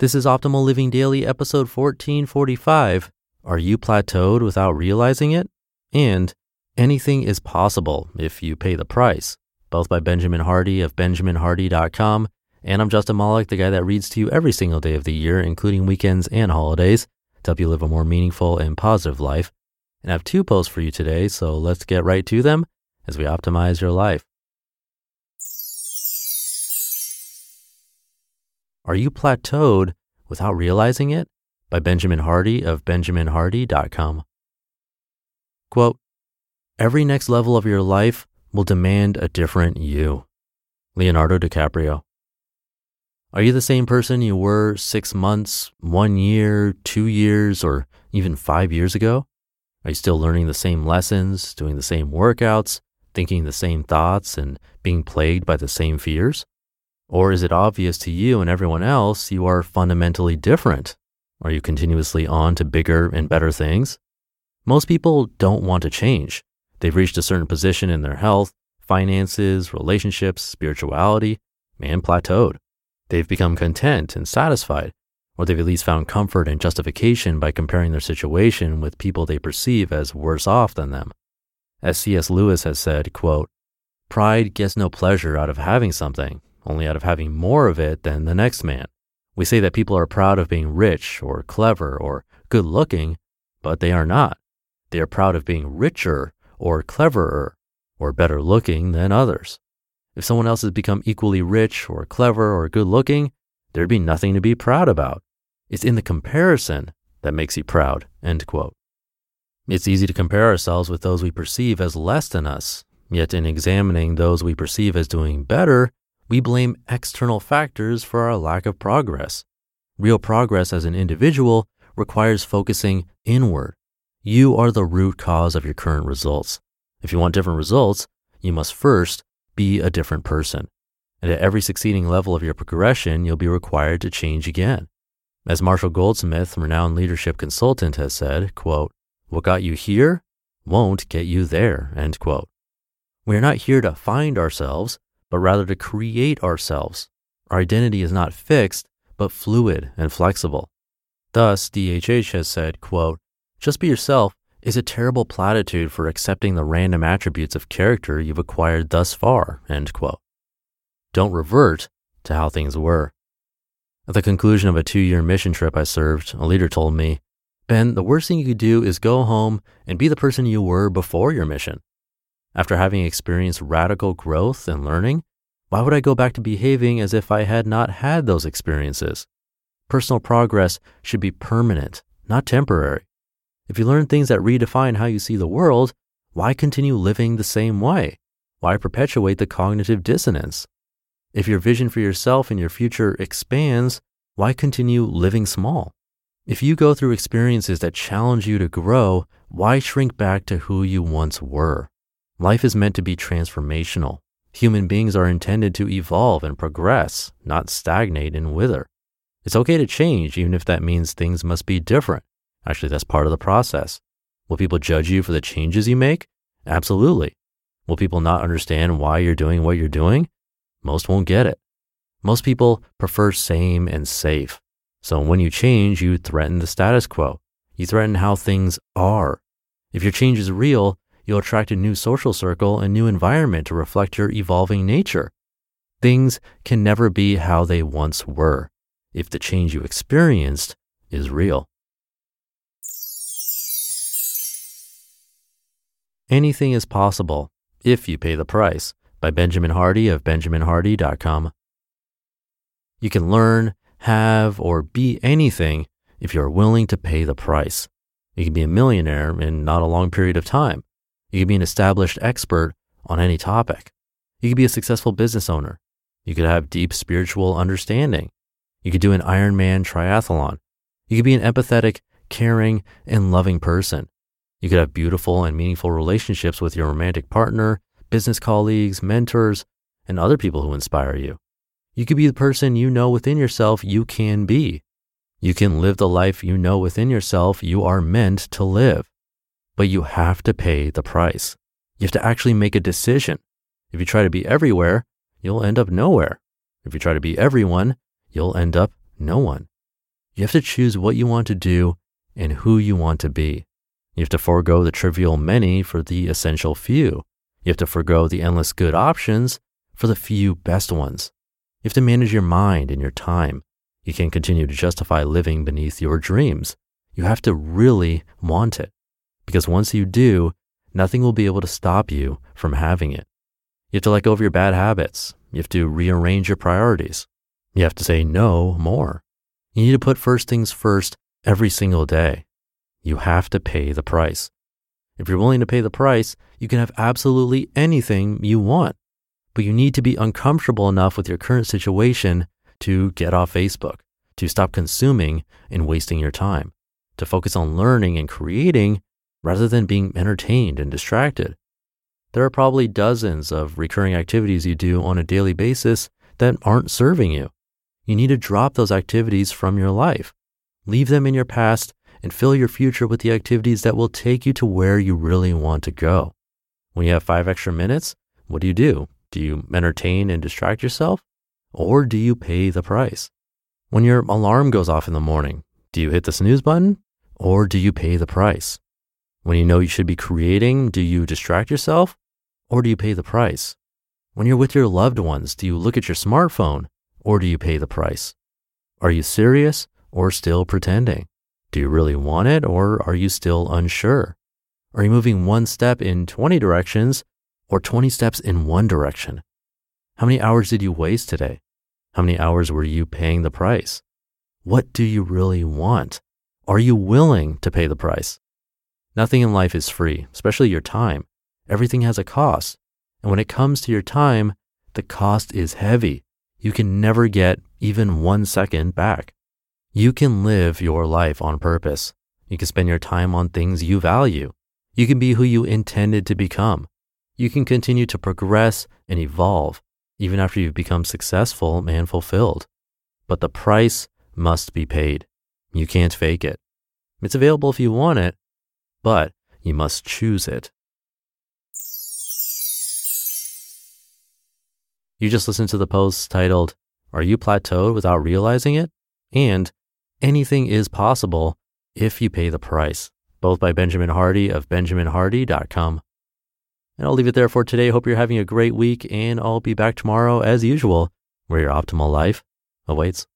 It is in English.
This is Optimal Living Daily, episode 1445. Are you plateaued without realizing it? And anything is possible if you pay the price, both by Benjamin Hardy of benjaminhardy.com. And I'm Justin Malik, the guy that reads to you every single day of the year, including weekends and holidays, to help you live a more meaningful and positive life. And I have two posts for you today, so let's get right to them as we optimize your life. Are You Plateaued Without Realizing It? by Benjamin Hardy of benjaminhardy.com. Quote, Every next level of your life will demand a different you. Leonardo DiCaprio. Are you the same person you were six months, one year, two years, or even five years ago? Are you still learning the same lessons, doing the same workouts, thinking the same thoughts, and being plagued by the same fears? Or is it obvious to you and everyone else you are fundamentally different? Are you continuously on to bigger and better things? Most people don't want to change. They've reached a certain position in their health, finances, relationships, spirituality, and plateaued. They've become content and satisfied, or they've at least found comfort and justification by comparing their situation with people they perceive as worse off than them. As C.S. Lewis has said, quote, Pride gets no pleasure out of having something, only out of having more of it than the next man. We say that people are proud of being rich or clever or good looking, but they are not. They are proud of being richer or cleverer or better looking than others. If someone else has become equally rich or clever or good looking, there'd be nothing to be proud about. It's in the comparison that makes you proud. End quote. It's easy to compare ourselves with those we perceive as less than us. Yet in examining those we perceive as doing better, we blame external factors for our lack of progress. Real progress as an individual requires focusing inward. You are the root cause of your current results. If you want different results, you must first be a different person. And at every succeeding level of your progression, you'll be required to change again. As Marshall Goldsmith, renowned leadership consultant, has said, quote, what got you here won't get you there, end quote. We are not here to find ourselves, but rather to create ourselves. Our identity is not fixed, but fluid and flexible. Thus, DHH has said, quote, just be yourself is a terrible platitude for accepting the random attributes of character you've acquired thus far, end quote. Don't revert to how things were. At the conclusion of a two year mission trip I served, a leader told me, Ben, the worst thing you could do is go home and be the person you were before your mission. After having experienced radical growth and learning, why would I go back to behaving as if I had not had those experiences? Personal progress should be permanent, not temporary. If you learn things that redefine how you see the world, why continue living the same way? Why perpetuate the cognitive dissonance? If your vision for yourself and your future expands, why continue living small? If you go through experiences that challenge you to grow, why shrink back to who you once were? Life is meant to be transformational. Human beings are intended to evolve and progress, not stagnate and wither. It's okay to change, even if that means things must be different. Actually, that's part of the process. Will people judge you for the changes you make? Absolutely. Will people not understand why you're doing what you're doing? Most won't get it. Most people prefer same and safe. So when you change, you threaten the status quo. You threaten how things are. If your change is real, you'll attract a new social circle and new environment to reflect your evolving nature. Things can never be how they once were. if the change you experienced is real. Anything is possible if you pay the price by Benjamin Hardy of benjaminhardy.com. You can learn, have, or be anything if you're willing to pay the price. You can be a millionaire in not a long period of time. You could be an established expert on any topic. You could be a successful business owner. You could have deep spiritual understanding. You could do an Ironman triathlon. You could be an empathetic, caring, and loving person. You could have beautiful and meaningful relationships with your romantic partner, business colleagues, mentors, and other people who inspire you. You could be the person you know within yourself you can be. You can live the life you know within yourself you are meant to live. But you have to pay the price. You have to actually make a decision. If you try to be everywhere, you'll end up nowhere. If you try to be everyone, you'll end up no one. You have to choose what you want to do and who you want to be. You have to forego the trivial many for the essential few. You have to forego the endless good options for the few best ones. You have to manage your mind and your time. You can't continue to justify living beneath your dreams. You have to really want it. Because once you do, nothing will be able to stop you from having it. You have to let go of your bad habits. You have to rearrange your priorities. You have to say no more. You need to put first things first every single day you have to pay the price. If you're willing to pay the price, you can have absolutely anything you want. But you need to be uncomfortable enough with your current situation to get off Facebook, to stop consuming and wasting your time, to focus on learning and creating rather than being entertained and distracted. There are probably dozens of recurring activities you do on a daily basis that aren't serving you. You need to drop those activities from your life. Leave them in your past and fill your future with the activities that will take you to where you really want to go. When you have five extra minutes, what do you do? Do you entertain and distract yourself? Or do you pay the price? When your alarm goes off in the morning, do you hit the snooze button? Or do you pay the price? When you know you should be creating, do you distract yourself? Or do you pay the price? When you're with your loved ones, do you look at your smartphone? Or do you pay the price? Are you serious or still pretending? Do you really want it or are you still unsure? Are you moving one step in 20 directions or 20 steps in one direction? How many hours did you waste today? How many hours were you paying the price? What do you really want? Are you willing to pay the price? Nothing in life is free, especially your time. Everything has a cost. And when it comes to your time, the cost is heavy. You can never get even one second back. You can live your life on purpose. You can spend your time on things you value. You can be who you intended to become. You can continue to progress and evolve even after you've become successful and fulfilled. But the price must be paid. You can't fake it. It's available if you want it, but you must choose it. You just listened to the post titled, Are You Plateaued Without Realizing It? and Anything is possible if you pay the price, both by Benjamin Hardy of benjaminhardy.com. And I'll leave it there for today. Hope you're having a great week, and I'll be back tomorrow as usual, where your optimal life awaits.